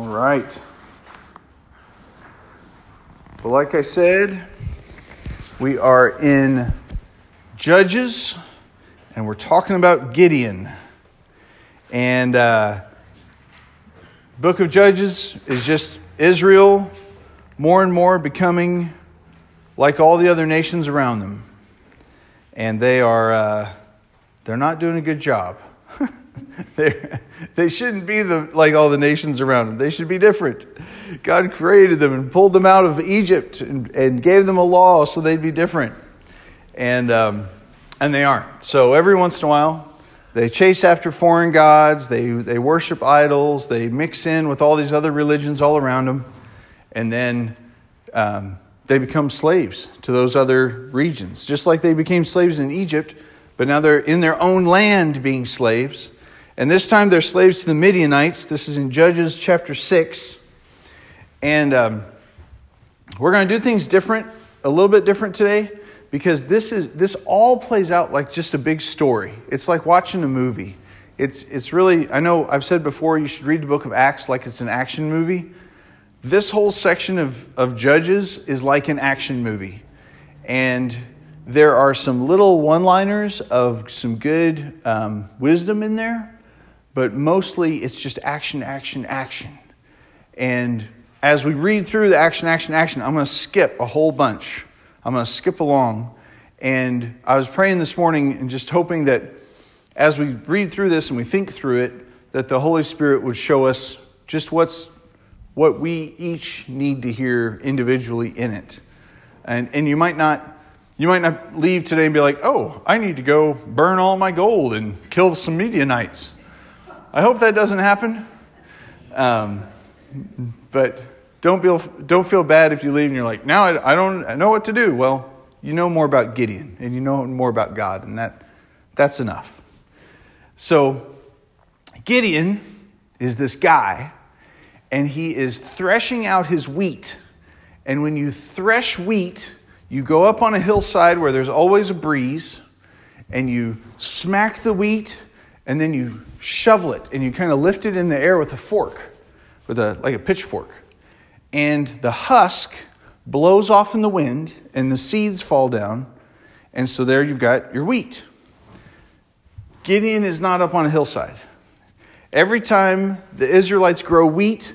All right. Well, like I said, we are in Judges, and we're talking about Gideon. And uh, Book of Judges is just Israel more and more becoming like all the other nations around them, and they are uh, they're not doing a good job. they they shouldn't be the like all the nations around them. They should be different. God created them and pulled them out of Egypt and, and gave them a law so they'd be different, and um, and they aren't. So every once in a while, they chase after foreign gods. They they worship idols. They mix in with all these other religions all around them, and then. Um, they become slaves to those other regions, just like they became slaves in Egypt, but now they're in their own land being slaves. And this time they're slaves to the Midianites. This is in Judges chapter 6. And um, we're going to do things different, a little bit different today, because this, is, this all plays out like just a big story. It's like watching a movie. It's, it's really, I know I've said before, you should read the book of Acts like it's an action movie. This whole section of, of Judges is like an action movie. And there are some little one liners of some good um, wisdom in there but mostly it's just action, action, action. And as we read through the action, action, action, I'm going to skip a whole bunch. I'm going to skip along. And I was praying this morning and just hoping that as we read through this and we think through it, that the Holy Spirit would show us just what's what we each need to hear individually in it. And, and you might not you might not leave today and be like, oh, I need to go burn all my gold and kill some Midianites. I hope that doesn't happen. Um, but don't feel, don't feel bad if you leave and you're like, now I, I don't I know what to do. Well, you know more about Gideon and you know more about God, and that, that's enough. So, Gideon is this guy, and he is threshing out his wheat. And when you thresh wheat, you go up on a hillside where there's always a breeze, and you smack the wheat, and then you shovel it and you kind of lift it in the air with a fork, with a like a pitchfork. And the husk blows off in the wind and the seeds fall down. And so there you've got your wheat. Gideon is not up on a hillside. Every time the Israelites grow wheat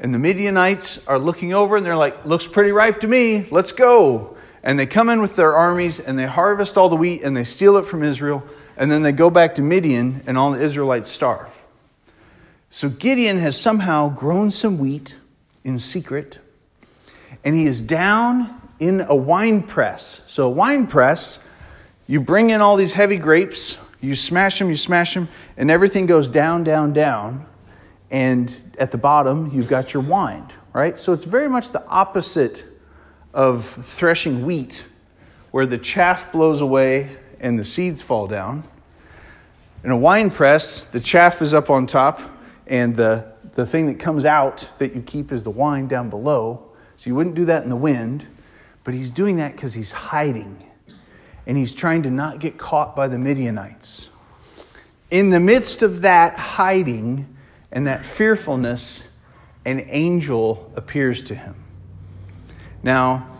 and the Midianites are looking over and they're like, looks pretty ripe to me, let's go. And they come in with their armies and they harvest all the wheat and they steal it from Israel and then they go back to Midian, and all the Israelites starve. So Gideon has somehow grown some wheat in secret, and he is down in a wine press. So, a wine press, you bring in all these heavy grapes, you smash them, you smash them, and everything goes down, down, down. And at the bottom, you've got your wine, right? So, it's very much the opposite of threshing wheat, where the chaff blows away and the seeds fall down. In a wine press, the chaff is up on top, and the, the thing that comes out that you keep is the wine down below. So you wouldn't do that in the wind, but he's doing that because he's hiding and he's trying to not get caught by the Midianites. In the midst of that hiding and that fearfulness, an angel appears to him. Now,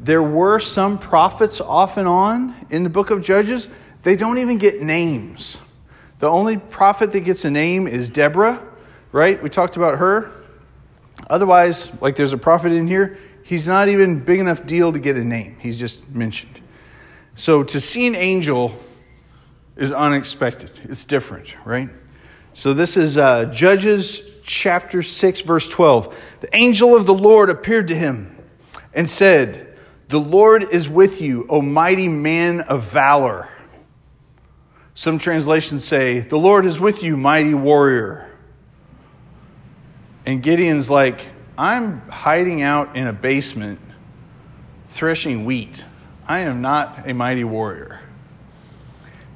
there were some prophets off and on in the book of Judges. They don't even get names. The only prophet that gets a name is Deborah, right? We talked about her. Otherwise, like there's a prophet in here, he's not even big enough deal to get a name. He's just mentioned. So to see an angel is unexpected. It's different, right? So this is uh, Judges chapter 6, verse 12. The angel of the Lord appeared to him and said, the Lord is with you, O mighty man of valor. Some translations say, The Lord is with you, mighty warrior. And Gideon's like, I'm hiding out in a basement threshing wheat. I am not a mighty warrior.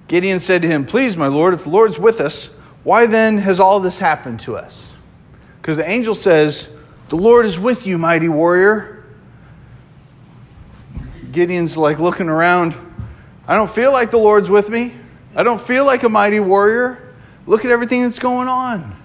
Gideon said to him, Please, my Lord, if the Lord's with us, why then has all this happened to us? Because the angel says, The Lord is with you, mighty warrior. Gideon's like looking around. I don't feel like the Lord's with me. I don't feel like a mighty warrior. Look at everything that's going on.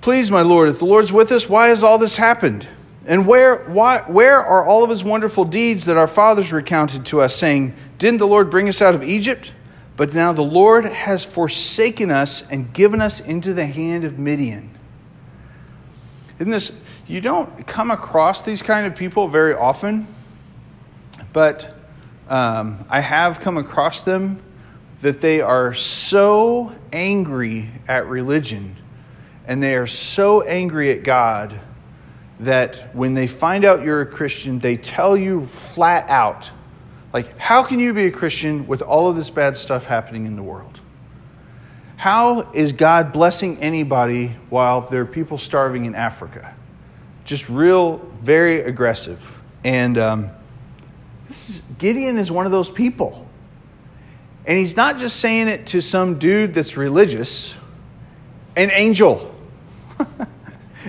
Please, my Lord, if the Lord's with us, why has all this happened? And where, why, where are all of his wonderful deeds that our fathers recounted to us, saying, Didn't the Lord bring us out of Egypt? But now the Lord has forsaken us and given us into the hand of Midian. Isn't this, you don't come across these kind of people very often, but um, I have come across them that they are so angry at religion and they are so angry at God that when they find out you're a Christian, they tell you flat out, like, how can you be a Christian with all of this bad stuff happening in the world? How is God blessing anybody while there are people starving in Africa? Just real, very aggressive. And um, is, Gideon is one of those people. And he's not just saying it to some dude that's religious, an angel.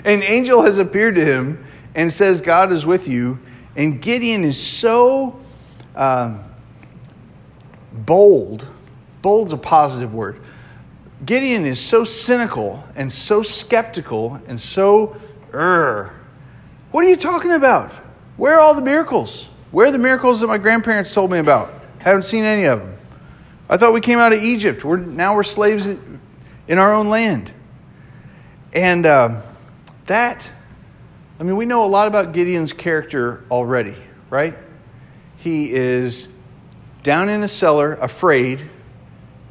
An angel has appeared to him and says, God is with you. And Gideon is so um, bold. Bold's a positive word. Gideon is so cynical and so skeptical and so, Ugh. what are you talking about? Where are all the miracles? Where are the miracles that my grandparents told me about? Haven't seen any of them. I thought we came out of Egypt. We're, now we're slaves in our own land. And um, that, I mean, we know a lot about Gideon's character already, right? He is down in a cellar, afraid,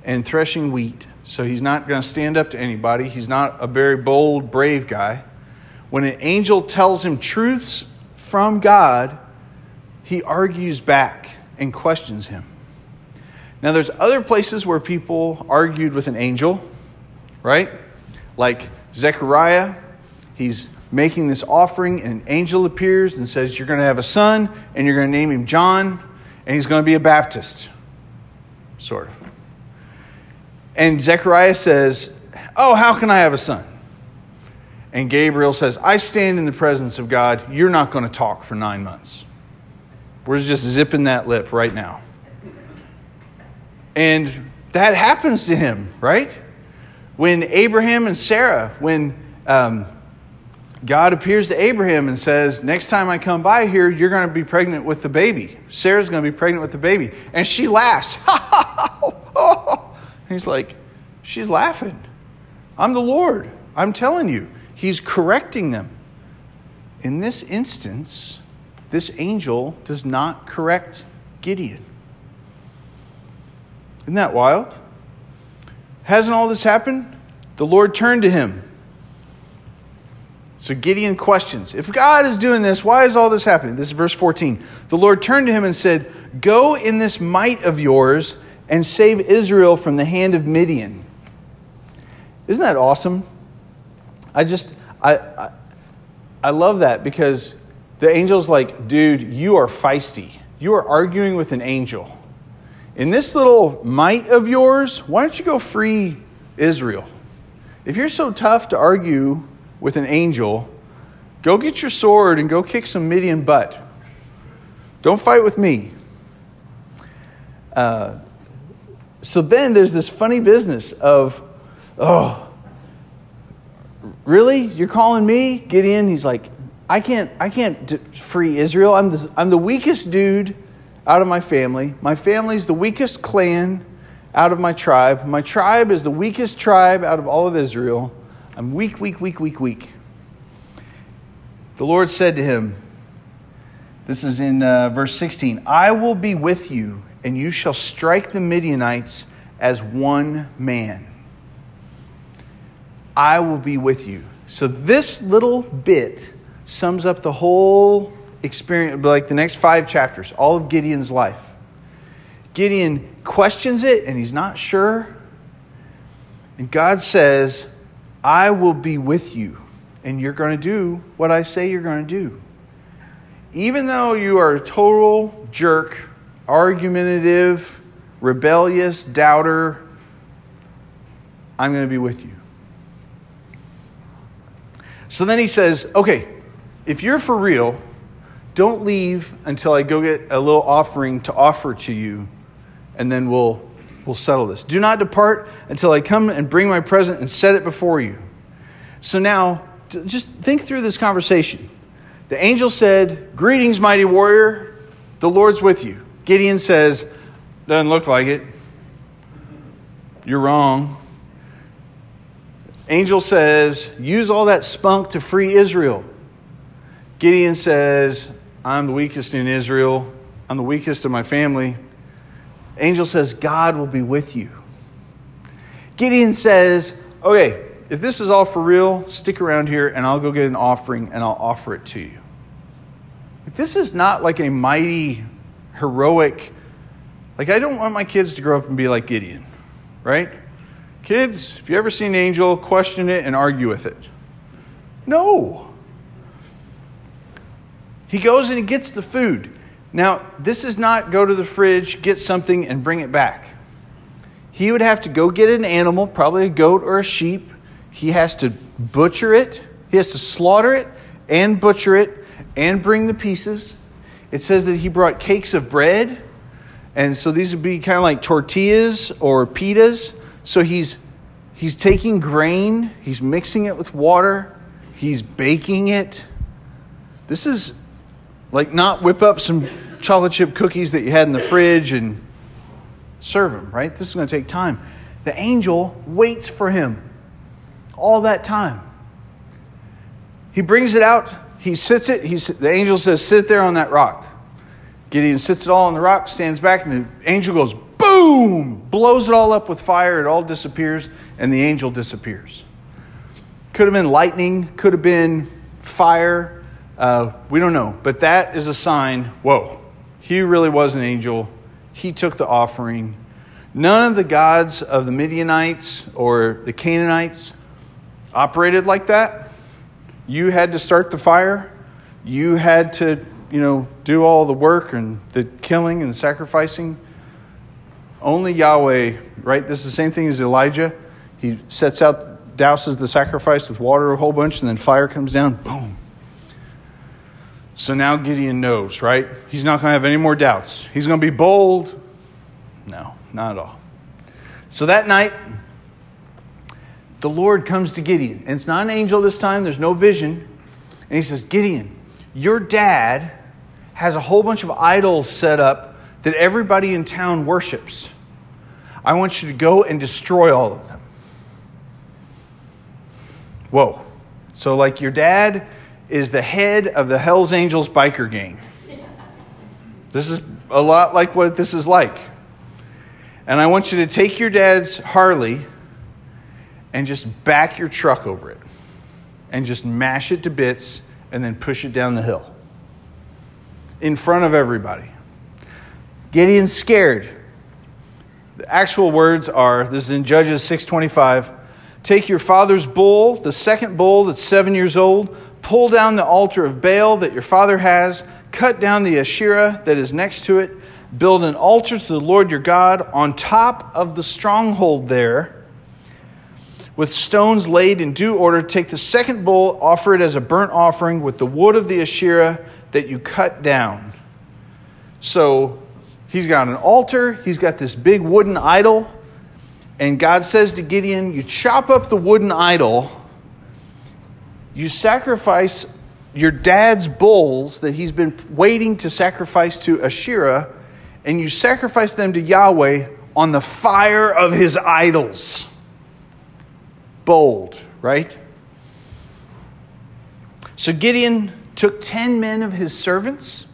and threshing wheat. So he's not going to stand up to anybody. He's not a very bold, brave guy. When an angel tells him truths from God, he argues back and questions him. Now, there's other places where people argued with an angel, right? Like Zechariah he's making this offering, and an angel appears and says, You're going to have a son, and you're going to name him John, and he's going to be a Baptist. Sort of. And Zechariah says, Oh, how can I have a son? And Gabriel says, I stand in the presence of God. You're not going to talk for nine months. We're just zipping that lip right now. And that happens to him, right? When Abraham and Sarah, when um, God appears to Abraham and says, Next time I come by here, you're going to be pregnant with the baby. Sarah's going to be pregnant with the baby. And she laughs. He's like, She's laughing. I'm the Lord. I'm telling you. He's correcting them. In this instance, this angel does not correct Gideon. Isn't that wild? Hasn't all this happened? The Lord turned to him so Gideon questions If God is doing this, why is all this happening? This is verse 14. The Lord turned to him and said, Go in this might of yours and save Israel from the hand of Midian. Isn't that awesome? I just, I, I, I love that because the angel's like, dude, you are feisty. You are arguing with an angel. In this little might of yours, why don't you go free Israel? If you're so tough to argue with an angel, go get your sword and go kick some Midian butt. Don't fight with me. Uh, so then there's this funny business of, oh, really? You're calling me? Gideon? He's like, I can't, I can't free Israel. I'm the, I'm the weakest dude out of my family. My family's the weakest clan out of my tribe. My tribe is the weakest tribe out of all of Israel. I'm weak, weak, weak, weak, weak. The Lord said to him, This is in uh, verse 16 I will be with you, and you shall strike the Midianites as one man. I will be with you. So, this little bit sums up the whole experience, like the next five chapters, all of Gideon's life. Gideon questions it and he's not sure. And God says, I will be with you, and you're going to do what I say you're going to do. Even though you are a total jerk, argumentative, rebellious, doubter, I'm going to be with you. So then he says, okay, if you're for real, don't leave until I go get a little offering to offer to you, and then we'll We'll settle this. Do not depart until I come and bring my present and set it before you. So now, just think through this conversation. The angel said, Greetings, mighty warrior, the Lord's with you. Gideon says, Doesn't look like it. You're wrong. Angel says, Use all that spunk to free Israel. Gideon says, I'm the weakest in Israel. I'm the weakest of my family. Angel says, God will be with you. Gideon says, Okay, if this is all for real, stick around here and I'll go get an offering and I'll offer it to you. This is not like a mighty, heroic, like I don't want my kids to grow up and be like Gideon, right? Kids, if you ever see an angel, question it and argue with it. No. He goes and he gets the food. Now, this is not go to the fridge, get something, and bring it back. He would have to go get an animal, probably a goat or a sheep. He has to butcher it, he has to slaughter it and butcher it and bring the pieces. It says that he brought cakes of bread. And so these would be kind of like tortillas or pitas. So he's he's taking grain, he's mixing it with water, he's baking it. This is like not whip up some chocolate chip cookies that you had in the fridge and serve them, right? This is going to take time. The angel waits for him all that time. He brings it out, he sits it, he's, the angel says, Sit there on that rock. Gideon sits it all on the rock, stands back, and the angel goes, Boom! Blows it all up with fire, it all disappears, and the angel disappears. Could have been lightning, could have been fire, uh, we don't know. But that is a sign whoa, he really was an angel. He took the offering. None of the gods of the Midianites or the Canaanites operated like that. You had to start the fire. You had to, you know, do all the work and the killing and the sacrificing. Only Yahweh, right? This is the same thing as Elijah. He sets out, douses the sacrifice with water a whole bunch, and then fire comes down. Boom. So now Gideon knows, right? He's not going to have any more doubts. He's going to be bold. No, not at all. So that night, the Lord comes to Gideon. And it's not an angel this time, there's no vision. And he says, Gideon, your dad has a whole bunch of idols set up that everybody in town worships. I want you to go and destroy all of them. Whoa. So, like, your dad is the head of the Hells Angels biker gang. This is a lot like what this is like. And I want you to take your dad's Harley and just back your truck over it and just mash it to bits and then push it down the hill in front of everybody. Gideon's scared. The actual words are this is in Judges 625. Take your father's bull, the second bull that's seven years old, pull down the altar of Baal that your father has, cut down the Asherah that is next to it, build an altar to the Lord your God on top of the stronghold there with stones laid in due order. Take the second bull, offer it as a burnt offering with the wood of the Asherah that you cut down. So he's got an altar, he's got this big wooden idol, and God says to Gideon, You chop up the wooden idol you sacrifice your dad's bulls that he's been waiting to sacrifice to Asherah, and you sacrifice them to Yahweh on the fire of his idols. Bold, right? So Gideon took 10 men of his servants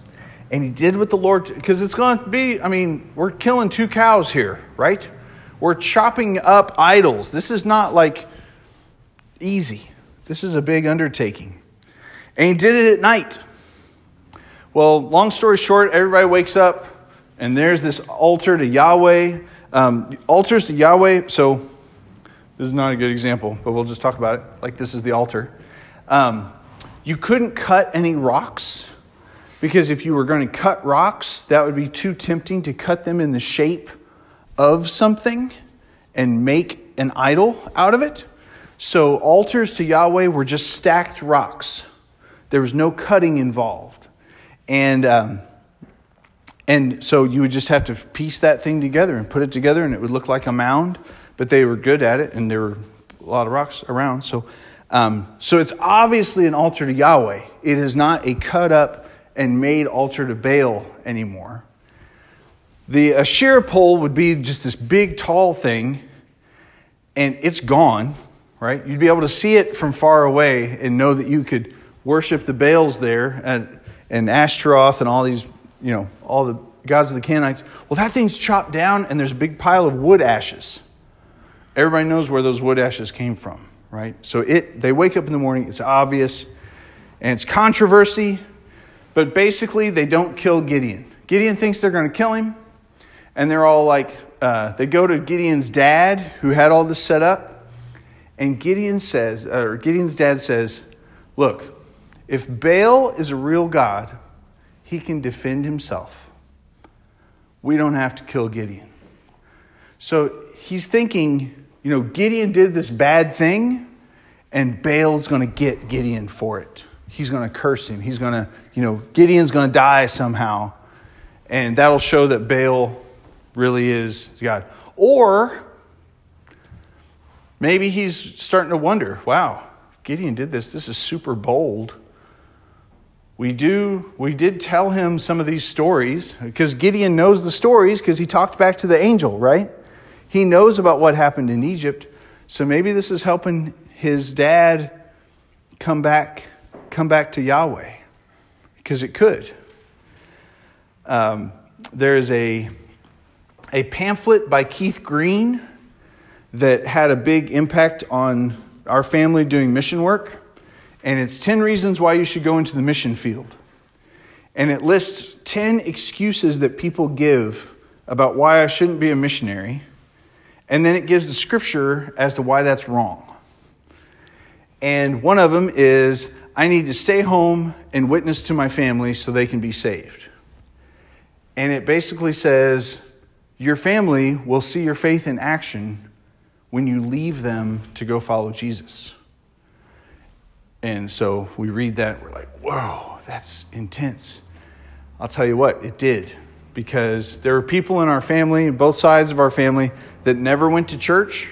and he did what the Lord, because it's going to be, I mean, we're killing two cows here, right? We're chopping up idols. This is not like easy. This is a big undertaking. And he did it at night. Well, long story short, everybody wakes up and there's this altar to Yahweh. Um, altars to Yahweh, so this is not a good example, but we'll just talk about it. Like this is the altar. Um, you couldn't cut any rocks because if you were going to cut rocks, that would be too tempting to cut them in the shape of something and make an idol out of it. So altars to Yahweh were just stacked rocks. There was no cutting involved. And, um, and so you would just have to piece that thing together and put it together, and it would look like a mound. But they were good at it, and there were a lot of rocks around. So Um, so it's obviously an altar to Yahweh. It is not a cut up and made altar to Baal anymore. The Asherah pole would be just this big, tall thing, and it's gone, right? You'd be able to see it from far away and know that you could worship the Baals there and, and Ashtaroth and all these, you know, all the gods of the Canaanites. Well, that thing's chopped down, and there's a big pile of wood ashes. Everybody knows where those wood ashes came from, right? So it they wake up in the morning, it's obvious, and it's controversy, but basically they don't kill Gideon. Gideon thinks they're going to kill him and they're all like, uh, they go to Gideon's dad, who had all this set up, and Gideon says, or Gideon's dad says, Look, if Baal is a real God, he can defend himself. We don't have to kill Gideon. So he's thinking, you know, Gideon did this bad thing, and Baal's going to get Gideon for it. He's going to curse him. He's going to, you know, Gideon's going to die somehow. And that'll show that Baal really is God. Or maybe he's starting to wonder wow, Gideon did this. This is super bold. We do we did tell him some of these stories because Gideon knows the stories because he talked back to the angel, right? He knows about what happened in Egypt. So maybe this is helping his dad come back come back to Yahweh because it could. Um, there is a a pamphlet by Keith Green that had a big impact on our family doing mission work. And it's 10 reasons why you should go into the mission field. And it lists 10 excuses that people give about why I shouldn't be a missionary. And then it gives the scripture as to why that's wrong. And one of them is I need to stay home and witness to my family so they can be saved. And it basically says your family will see your faith in action when you leave them to go follow Jesus. And so we read that, we're like, whoa, that's intense. I'll tell you what, it did. Because there were people in our family, both sides of our family, that never went to church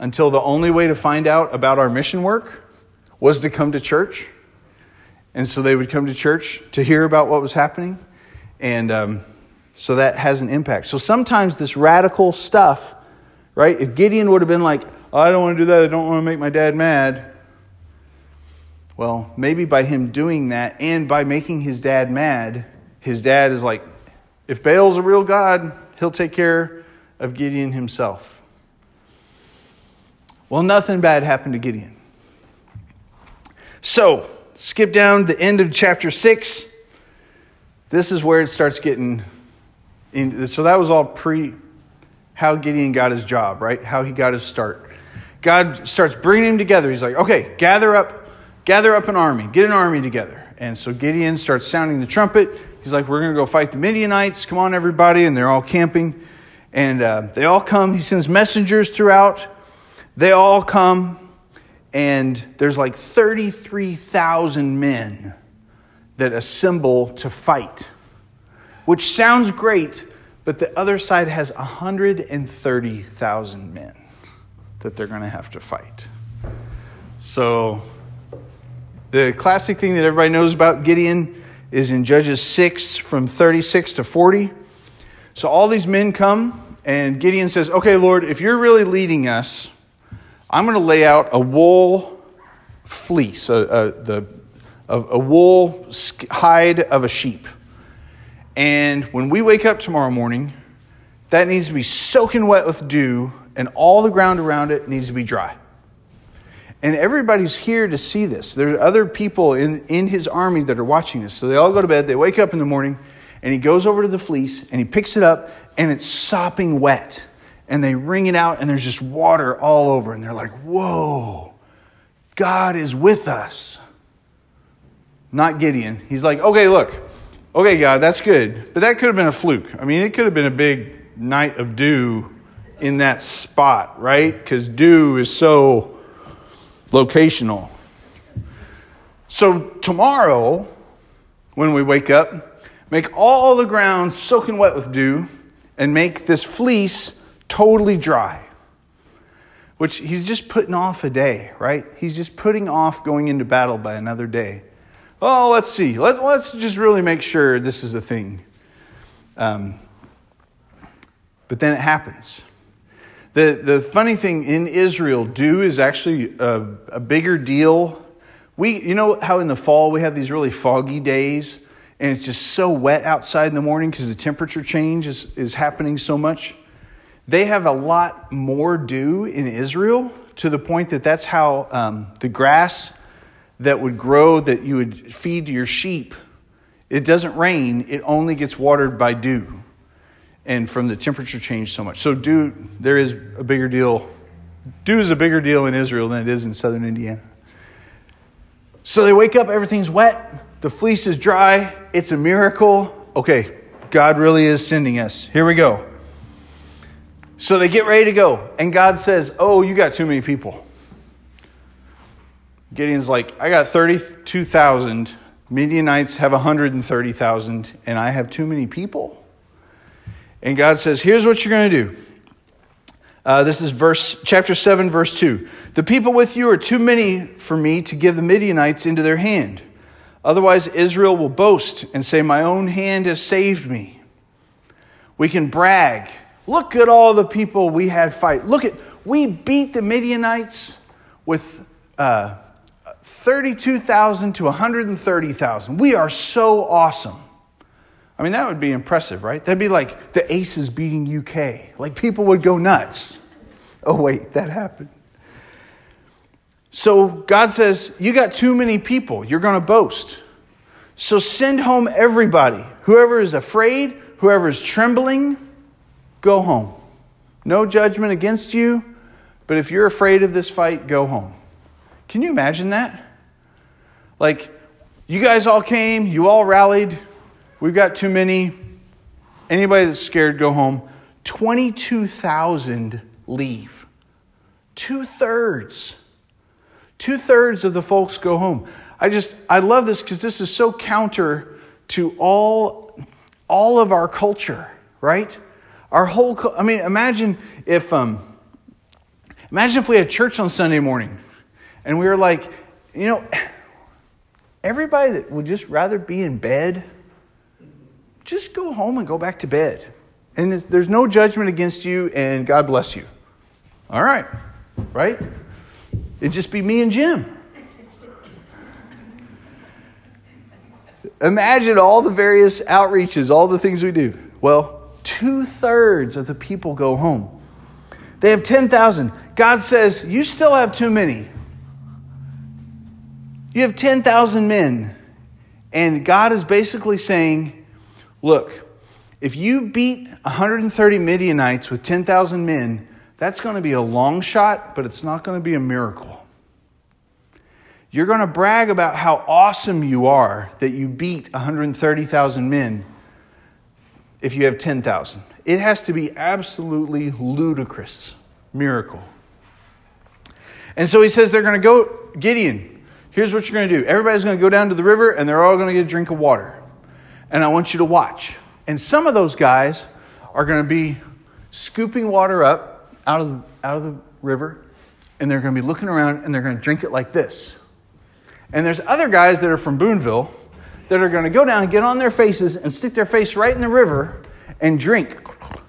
until the only way to find out about our mission work was to come to church. And so they would come to church to hear about what was happening. And um, so that has an impact. So sometimes this radical stuff, right? If Gideon would have been like, oh, I don't want to do that, I don't want to make my dad mad. Well, maybe by him doing that and by making his dad mad, his dad is like, if Baal's a real God, he'll take care of Gideon himself. Well, nothing bad happened to Gideon. So, skip down the end of chapter 6. This is where it starts getting in, so that was all pre how Gideon got his job, right? How he got his start. God starts bringing him together. He's like, okay, gather up, gather up an army, get an army together. And so Gideon starts sounding the trumpet. He's like, we're going to go fight the Midianites. Come on, everybody. And they're all camping. And uh, they all come. He sends messengers throughout. They all come. And there's like 33,000 men that assemble to fight which sounds great, but the other side has 130,000 men that they're going to have to fight. So, the classic thing that everybody knows about Gideon is in Judges 6 from 36 to 40. So, all these men come, and Gideon says, Okay, Lord, if you're really leading us, I'm going to lay out a wool fleece, a, a, the, a, a wool hide of a sheep. And when we wake up tomorrow morning, that needs to be soaking wet with dew, and all the ground around it needs to be dry. And everybody's here to see this. There are other people in, in his army that are watching this. So they all go to bed, they wake up in the morning, and he goes over to the fleece and he picks it up, and it's sopping wet. And they wring it out, and there's just water all over. And they're like, whoa, God is with us. Not Gideon. He's like, okay, look, Okay, God, that's good. But that could have been a fluke. I mean, it could have been a big night of dew in that spot, right? Because dew is so locational. So, tomorrow, when we wake up, make all the ground soaking wet with dew and make this fleece totally dry. which he's just putting off a day, right? He's just putting off going into battle by another day. Oh, let's see. Let, us just really make sure this is a thing. Um, but then it happens. The, the funny thing in Israel, dew is actually a, a bigger deal. We, you know how in the fall we have these really foggy days and it's just so wet outside in the morning because the temperature change is, is happening so much? They have a lot more dew in Israel to the point that that's how um, the grass that would grow that you would feed your sheep, it doesn't rain, it only gets watered by dew. And from the temperature change so much. So dew, there is a bigger deal. Dew is a bigger deal in Israel than it is in southern Indiana. So they wake up, everything's wet, the fleece is dry, it's a miracle. Okay, God really is sending us. Here we go. So they get ready to go, and God says, Oh, you got too many people. Gideon's like, I got 32,000. Midianites have 130,000, and I have too many people. And God says, Here's what you're going to do. Uh, this is verse chapter 7 verse 2 the people with you are too many for me to give the midianites into their hand otherwise israel will boast and say my own hand has saved me we can brag Look at all the people we had fight. Look at, we beat the Midianites with uh, 32,000 to 130,000. We are so awesome. I mean, that would be impressive, right? That'd be like the Aces beating UK. Like people would go nuts. Oh, wait, that happened. So God says, You got too many people. You're going to boast. So send home everybody. Whoever is afraid, whoever is trembling, go home. No judgment against you, but if you're afraid of this fight, go home. Can you imagine that? Like, you guys all came, you all rallied, we've got too many. Anybody that's scared, go home. 22,000 leave. Two thirds. Two thirds of the folks go home. I just, I love this because this is so counter to all, all of our culture, right? Our whole, I mean, imagine if, um, imagine if we had church on Sunday morning and we were like, you know, everybody that would just rather be in bed, just go home and go back to bed. And there's no judgment against you, and God bless you. All right, right? It'd just be me and Jim. Imagine all the various outreaches, all the things we do. Well, two thirds of the people go home. They have 10,000. God says, You still have too many. You have 10,000 men. And God is basically saying, Look, if you beat 130 Midianites with 10,000 men, that's going to be a long shot, but it's not going to be a miracle. You're going to brag about how awesome you are that you beat 130,000 men if you have 10,000. It has to be absolutely ludicrous miracle. And so he says they're going to go, Gideon, here's what you're going to do. Everybody's going to go down to the river and they're all going to get a drink of water. And I want you to watch. And some of those guys are going to be scooping water up out of the, out of the river and they're going to be looking around and they're going to drink it like this. And there's other guys that are from Boonville that are going to go down and get on their faces and stick their face right in the river and drink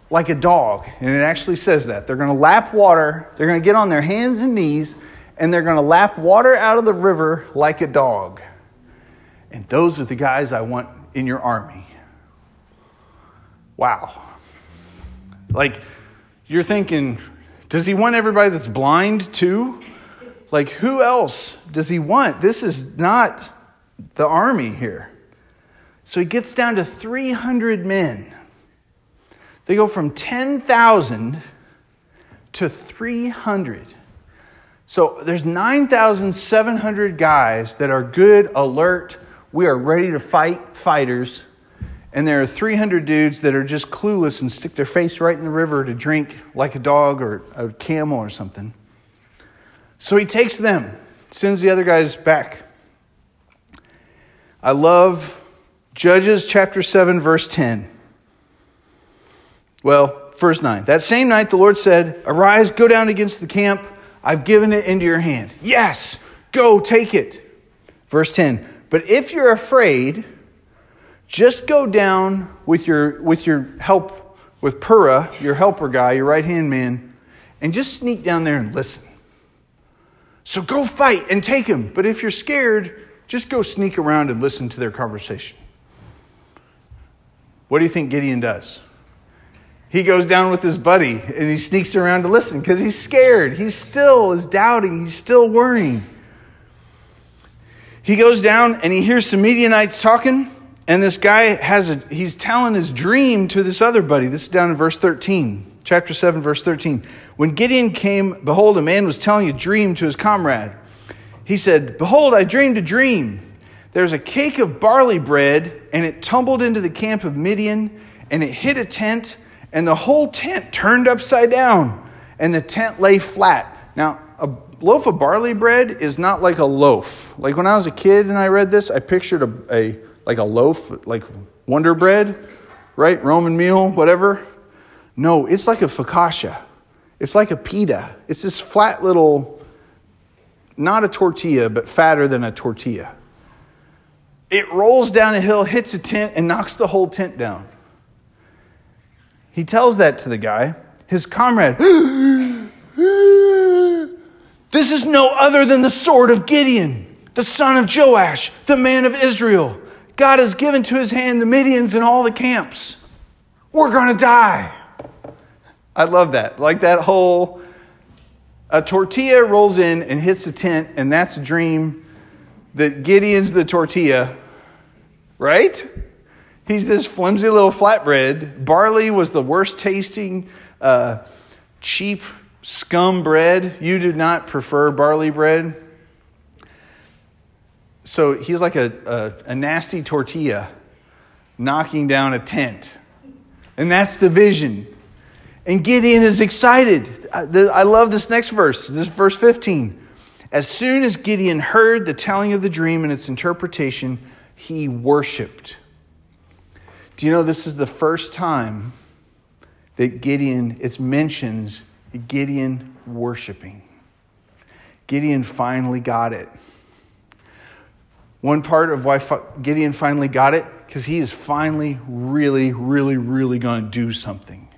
like a dog. And it actually says that. They're going to lap water, they're going to get on their hands and knees, and they're going to lap water out of the river like a dog. And those are the guys I want in your army. Wow. Like, you're thinking, does he want everybody that's blind too? Like, who else does he want? This is not the army here. So he gets down to 300 men. They go from 10,000 to 300. So there's 9,700 guys that are good, alert, we are ready to fight fighters. And there are 300 dudes that are just clueless and stick their face right in the river to drink like a dog or a camel or something. So he takes them, sends the other guys back. I love Judges chapter 7, verse 10. Well, verse 9. That same night the Lord said, Arise, go down against the camp. I've given it into your hand. Yes, go take it. Verse 10 But if you're afraid, just go down with your, with your help, with Purah, your helper guy, your right hand man, and just sneak down there and listen. So go fight and take him. But if you're scared, just go sneak around and listen to their conversation. What do you think Gideon does? He goes down with his buddy and he sneaks around to listen because he's scared. He still is doubting, he's still worrying. He goes down and he hears some Midianites talking, and this guy has a he's telling his dream to this other buddy. This is down in verse 13, chapter 7, verse 13. When Gideon came, behold, a man was telling a dream to his comrade. He said, Behold, I dreamed a dream. There's a cake of barley bread, and it tumbled into the camp of Midian, and it hit a tent, and the whole tent turned upside down, and the tent lay flat. Now, a loaf of barley bread is not like a loaf. Like when I was a kid and I read this, I pictured a, a like a loaf, like Wonder Bread, right? Roman meal, whatever. No, it's like a focaccia. It's like a pita. It's this flat little not a tortilla, but fatter than a tortilla. It rolls down a hill, hits a tent, and knocks the whole tent down. He tells that to the guy. His comrade, This is no other than the sword of Gideon, the son of Joash, the man of Israel. God has given to his hand the Midians and all the camps. We're going to die. I love that. Like that whole a tortilla rolls in and hits the tent, and that's a dream that Gideon's the tortilla, right? He's this flimsy little flatbread. Barley was the worst tasting, uh, cheap scum bread. You do not prefer barley bread. So he's like a, a, a nasty tortilla knocking down a tent. And that's the vision. And Gideon is excited. I love this next verse. This is verse 15. As soon as Gideon heard the telling of the dream and its interpretation, he worshiped. Do you know this is the first time that Gideon, it's mentions Gideon worshiping? Gideon finally got it. One part of why Gideon finally got it, because he is finally really, really, really going to do something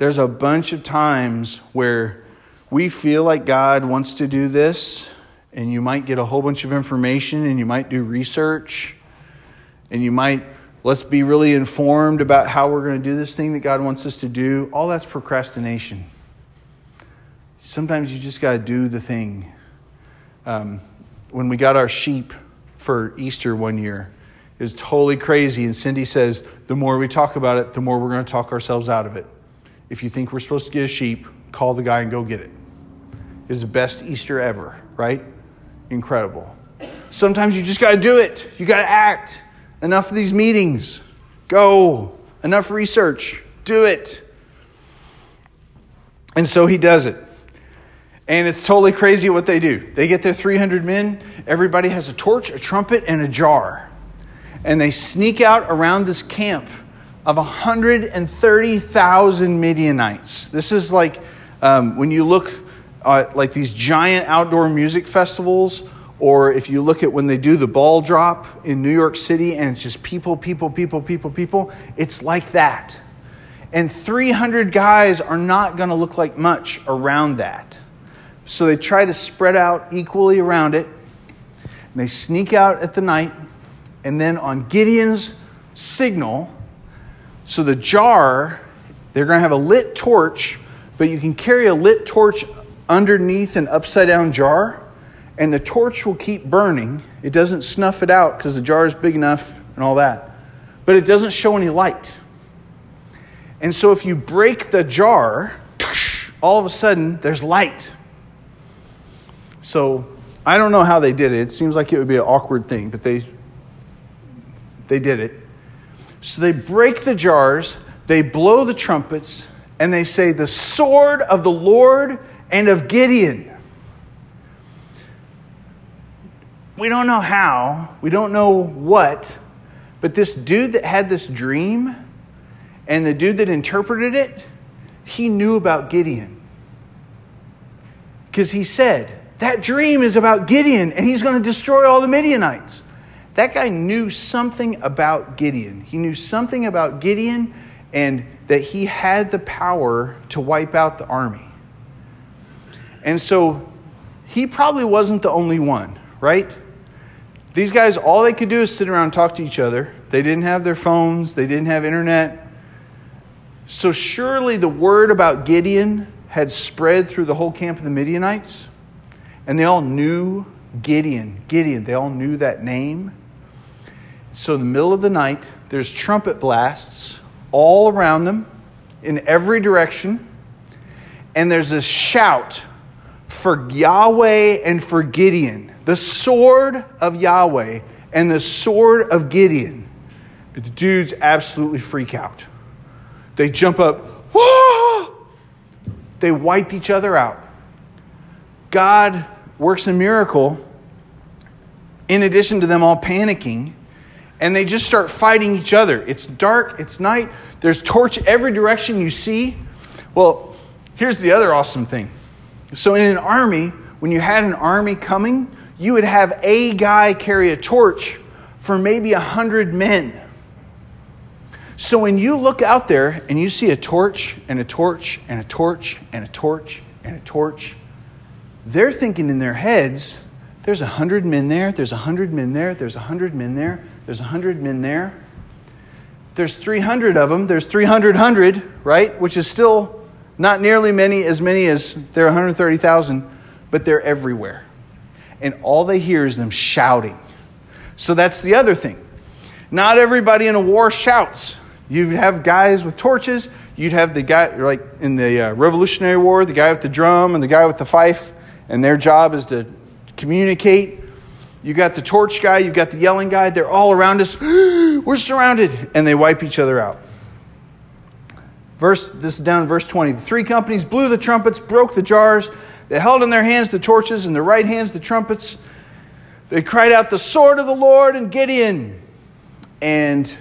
there's a bunch of times where we feel like God wants to do this, and you might get a whole bunch of information and you might do research and you might let's be really informed about how we're going to do this thing that God wants us to do. All that's procrastination. Sometimes you just got to do the thing. Um, when we got our sheep for Easter one year, it was totally crazy. And Cindy says, the more we talk about it, the more we're going to talk ourselves out of it. If you think we're supposed to get a sheep, call the guy and go get it. It was the best Easter ever, right? Incredible. Sometimes you just got to do it. You got to act. Enough of these meetings. Go. Enough research. Do it. And so he does it. And it's totally crazy what they do. They get their 300 men, everybody has a torch, a trumpet, and a jar. And they sneak out around this camp of 130,000 Midianites. This is like um, when you look at like these giant outdoor music festivals, or if you look at when they do the ball drop in New York City and it's just people, people, people, people, people, it's like that. And 300 guys are not going to look like much around that. So they try to spread out equally around it. And they sneak out at the night. And then on Gideon's signal, so the jar, they're going to have a lit torch, but you can carry a lit torch underneath an upside down jar, and the torch will keep burning. It doesn't snuff it out because the jar is big enough and all that, but it doesn't show any light. And so if you break the jar, all of a sudden there's light. So I don't know how they did it. It seems like it would be an awkward thing, but they they did it. So they break the jars, they blow the trumpets, and they say, The sword of the Lord and of Gideon. We don't know how, we don't know what, but this dude that had this dream and the dude that interpreted it, he knew about Gideon. because he said, That dream is about Gideon and he's going to destroy all the Midianites. That guy knew something about Gideon. He knew something about Gideon and that he had the power to wipe out the army. And so he probably wasn't the only one, right? These guys, all they could do is sit around and talk to each other. They didn't have their phones, they didn't have internet. So surely the word about Gideon had spread through the whole camp of the Midianites, and they all knew Gideon. Gideon, they all knew that name. So, in the middle of the night, there's trumpet blasts all around them in every direction, and there's this shout for Yahweh and for Gideon. The sword of Yahweh and the sword of Gideon. The dudes absolutely freak out. They jump up, Whoa! they wipe each other out. God works a miracle in addition to them all panicking and they just start fighting each other. It's dark, it's night, there's torch every direction you see. Well, here's the other awesome thing. So, in an army, when you had an army coming, you would have a guy carry a torch for maybe a hundred men. So, when you look out there and you see a torch and a torch and a torch and a torch and a torch, they're thinking in their heads, there's a hundred men there, there's a hundred men there, there's a hundred men there. There's 100 men there. There's 300 of them. There's 300, 100, right? Which is still not nearly many as many as there are 130,000, but they're everywhere. And all they hear is them shouting. So that's the other thing. Not everybody in a war shouts. You'd have guys with torches. You'd have the guy, like in the uh, Revolutionary War, the guy with the drum and the guy with the fife, and their job is to communicate you got the torch guy, you've got the yelling guy, they're all around us. We're surrounded. And they wipe each other out. Verse, this is down in verse 20. The three companies blew the trumpets, broke the jars. They held in their hands the torches, and their right hands the trumpets. They cried out, The sword of the Lord and Gideon. And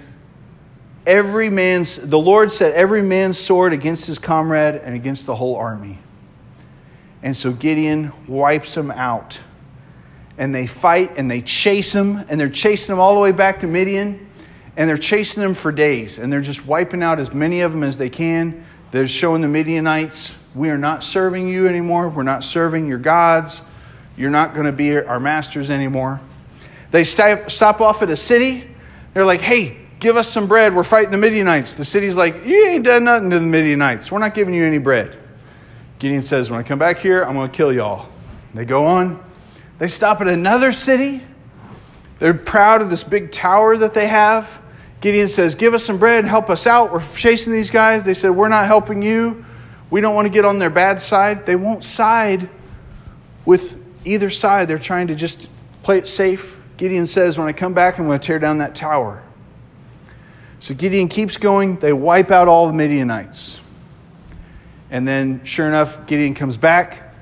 every man's, the Lord set every man's sword against his comrade and against the whole army. And so Gideon wipes them out and they fight and they chase them and they're chasing them all the way back to Midian and they're chasing them for days and they're just wiping out as many of them as they can. They're showing the Midianites, we are not serving you anymore. We're not serving your gods. You're not going to be our masters anymore. They stop off at a city. They're like, hey, give us some bread. We're fighting the Midianites. The city's like, you ain't done nothing to the Midianites. We're not giving you any bread. Gideon says, when I come back here, I'm going to kill y'all. They go on. They stop at another city. They're proud of this big tower that they have. Gideon says, Give us some bread, help us out. We're chasing these guys. They said, We're not helping you. We don't want to get on their bad side. They won't side with either side. They're trying to just play it safe. Gideon says, When I come back, I'm going to tear down that tower. So Gideon keeps going. They wipe out all the Midianites. And then, sure enough, Gideon comes back.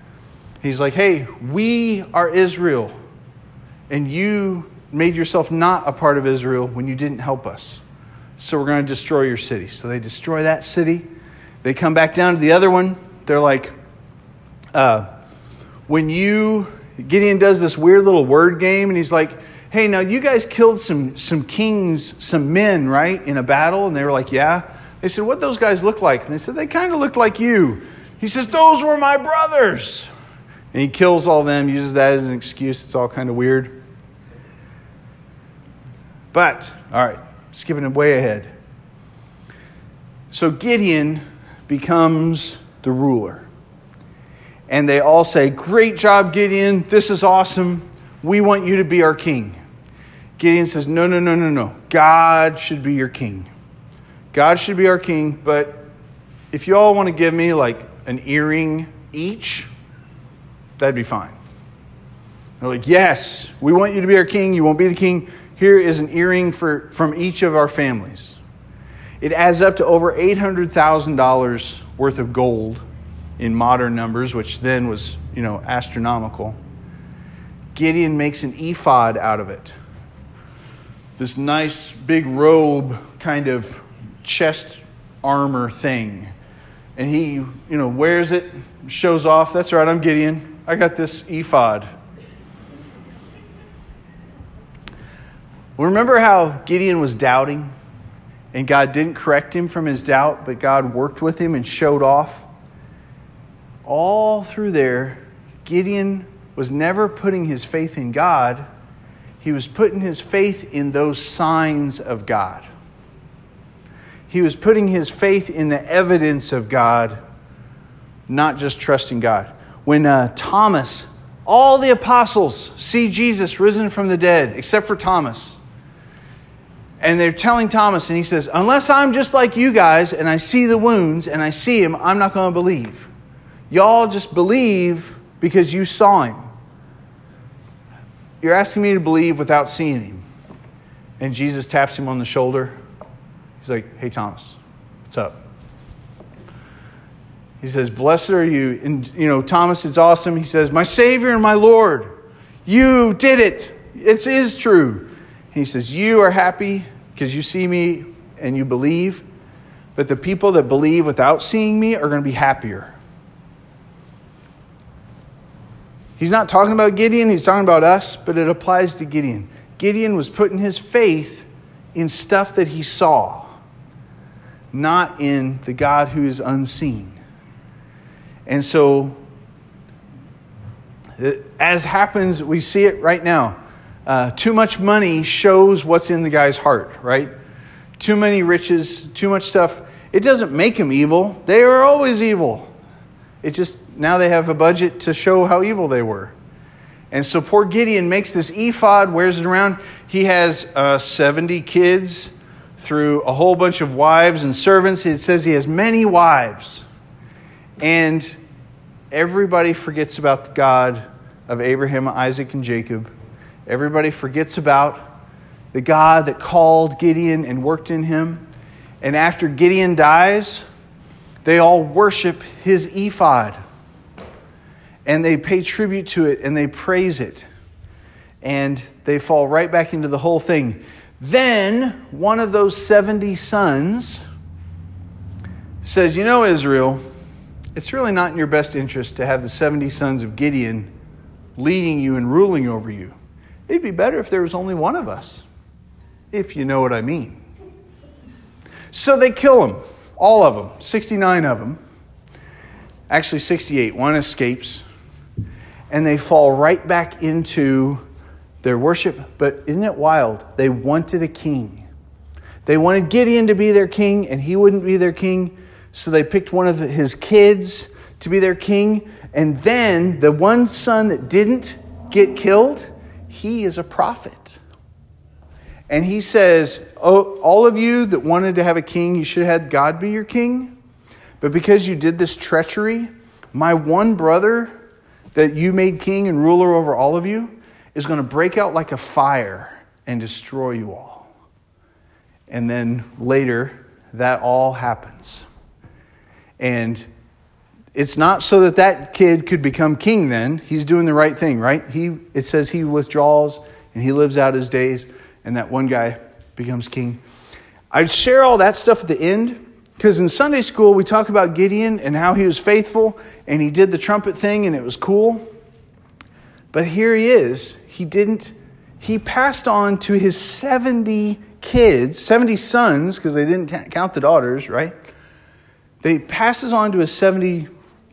He's like, hey, we are Israel, and you made yourself not a part of Israel when you didn't help us. So we're going to destroy your city. So they destroy that city. They come back down to the other one. They're like, uh, when you, Gideon does this weird little word game, and he's like, hey, now you guys killed some, some kings, some men, right, in a battle? And they were like, yeah. They said, what those guys look like? And they said, they kind of looked like you. He says, those were my brothers. And he kills all them, uses that as an excuse. It's all kind of weird. But, all right, skipping way ahead. So Gideon becomes the ruler. And they all say, Great job, Gideon. This is awesome. We want you to be our king. Gideon says, No, no, no, no, no. God should be your king. God should be our king, but if you all want to give me like an earring each, that'd be fine. They're like, yes, we want you to be our king. You won't be the king. Here is an earring for, from each of our families. It adds up to over $800,000 worth of gold in modern numbers, which then was, you know, astronomical. Gideon makes an ephod out of it. This nice big robe kind of chest armor thing. And he, you know, wears it, shows off, that's right, I'm Gideon. I got this ephod. Remember how Gideon was doubting and God didn't correct him from his doubt, but God worked with him and showed off? All through there, Gideon was never putting his faith in God, he was putting his faith in those signs of God. He was putting his faith in the evidence of God, not just trusting God. When uh, Thomas, all the apostles see Jesus risen from the dead, except for Thomas. And they're telling Thomas, and he says, Unless I'm just like you guys and I see the wounds and I see him, I'm not going to believe. Y'all just believe because you saw him. You're asking me to believe without seeing him. And Jesus taps him on the shoulder. He's like, Hey, Thomas, what's up? He says, Blessed are you. And, you know, Thomas is awesome. He says, My Savior and my Lord, you did it. It is true. He says, You are happy because you see me and you believe. But the people that believe without seeing me are going to be happier. He's not talking about Gideon, he's talking about us, but it applies to Gideon. Gideon was putting his faith in stuff that he saw, not in the God who is unseen. And so, uh, as happens, we see it right now. Uh, too much money shows what's in the guy's heart, right? Too many riches, too much stuff. It doesn't make them evil. They are always evil. It just, now they have a budget to show how evil they were. And so poor Gideon makes this ephod, wears it around. He has uh, 70 kids through a whole bunch of wives and servants. It says he has many wives. And everybody forgets about the God of Abraham, Isaac, and Jacob. Everybody forgets about the God that called Gideon and worked in him. And after Gideon dies, they all worship his ephod. And they pay tribute to it and they praise it. And they fall right back into the whole thing. Then one of those 70 sons says, You know, Israel, it's really not in your best interest to have the 70 sons of Gideon leading you and ruling over you. It'd be better if there was only one of us, if you know what I mean. So they kill him. All of them, 69 of them. Actually, 68. One escapes. And they fall right back into their worship. But isn't it wild? They wanted a king. They wanted Gideon to be their king, and he wouldn't be their king. So they picked one of his kids to be their king. And then the one son that didn't get killed, he is a prophet. And he says, Oh, all of you that wanted to have a king, you should have had God be your king. But because you did this treachery, my one brother that you made king and ruler over all of you is going to break out like a fire and destroy you all. And then later, that all happens. And it's not so that that kid could become king then. He's doing the right thing, right? He, it says he withdraws and he lives out his days and that one guy becomes king. I'd share all that stuff at the end because in Sunday school we talk about Gideon and how he was faithful and he did the trumpet thing and it was cool. But here he is. He didn't, he passed on to his 70 kids, 70 sons, because they didn't count the daughters, right? They passes on to his 70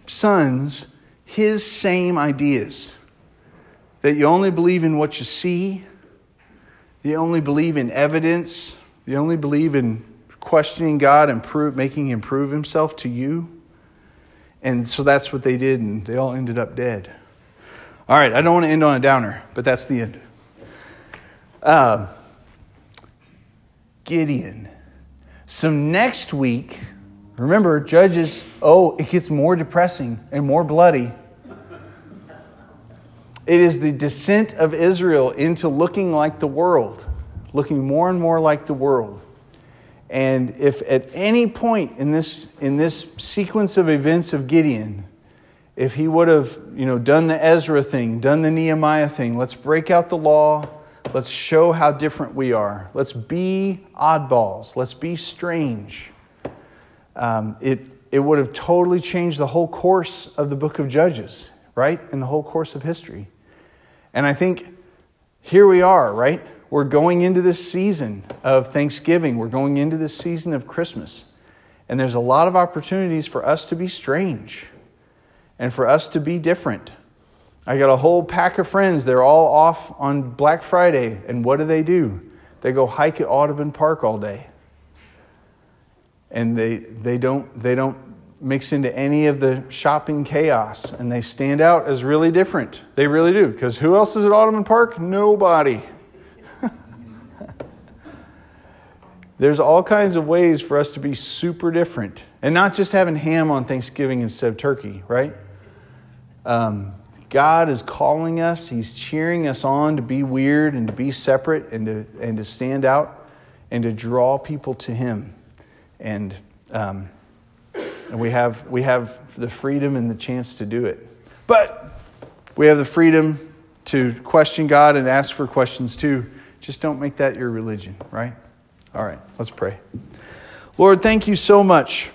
sons his same ideas. That you only believe in what you see, you only believe in evidence. You only believe in questioning God and prove, making him prove himself to you. And so that's what they did, and they all ended up dead. All right, I don't want to end on a downer, but that's the end. Uh, Gideon. So next week, remember, Judges, oh, it gets more depressing and more bloody. It is the descent of Israel into looking like the world, looking more and more like the world. And if at any point in this, in this sequence of events of Gideon, if he would have you know, done the Ezra thing, done the Nehemiah thing, let's break out the law, let's show how different we are, let's be oddballs, let's be strange, um, it, it would have totally changed the whole course of the book of Judges right? In the whole course of history. And I think here we are, right? We're going into this season of Thanksgiving, we're going into this season of Christmas. And there's a lot of opportunities for us to be strange and for us to be different. I got a whole pack of friends. They're all off on Black Friday. And what do they do? They go hike at Audubon Park all day. And they, they, don't, they don't mix into any of the shopping chaos. And they stand out as really different. They really do. Because who else is at Audubon Park? Nobody. There's all kinds of ways for us to be super different. And not just having ham on Thanksgiving instead of turkey, right? Um, God is calling us, He's cheering us on to be weird and to be separate and to, and to stand out and to draw people to Him. And, um, and we, have, we have the freedom and the chance to do it. But we have the freedom to question God and ask for questions too. Just don't make that your religion, right? All right, let's pray. Lord, thank you so much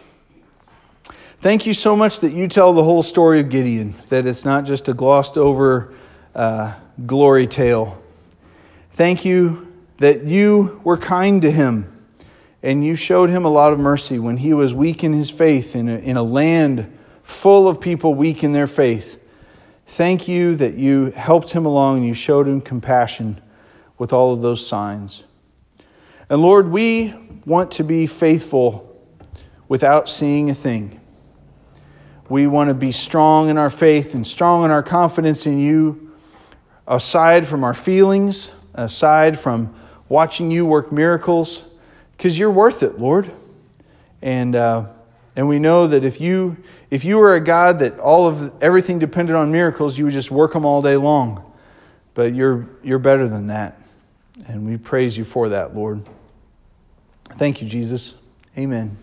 Thank you so much that you tell the whole story of Gideon, that it's not just a glossed over uh, glory tale. Thank you that you were kind to him and you showed him a lot of mercy when he was weak in his faith in a, in a land full of people weak in their faith. Thank you that you helped him along and you showed him compassion with all of those signs. And Lord, we want to be faithful without seeing a thing. We want to be strong in our faith and strong in our confidence in you, aside from our feelings, aside from watching you work miracles, because you're worth it, Lord. And, uh, and we know that if you, if you were a God that all of everything depended on miracles, you would just work them all day long. But you're, you're better than that. And we praise you for that, Lord. Thank you, Jesus. Amen.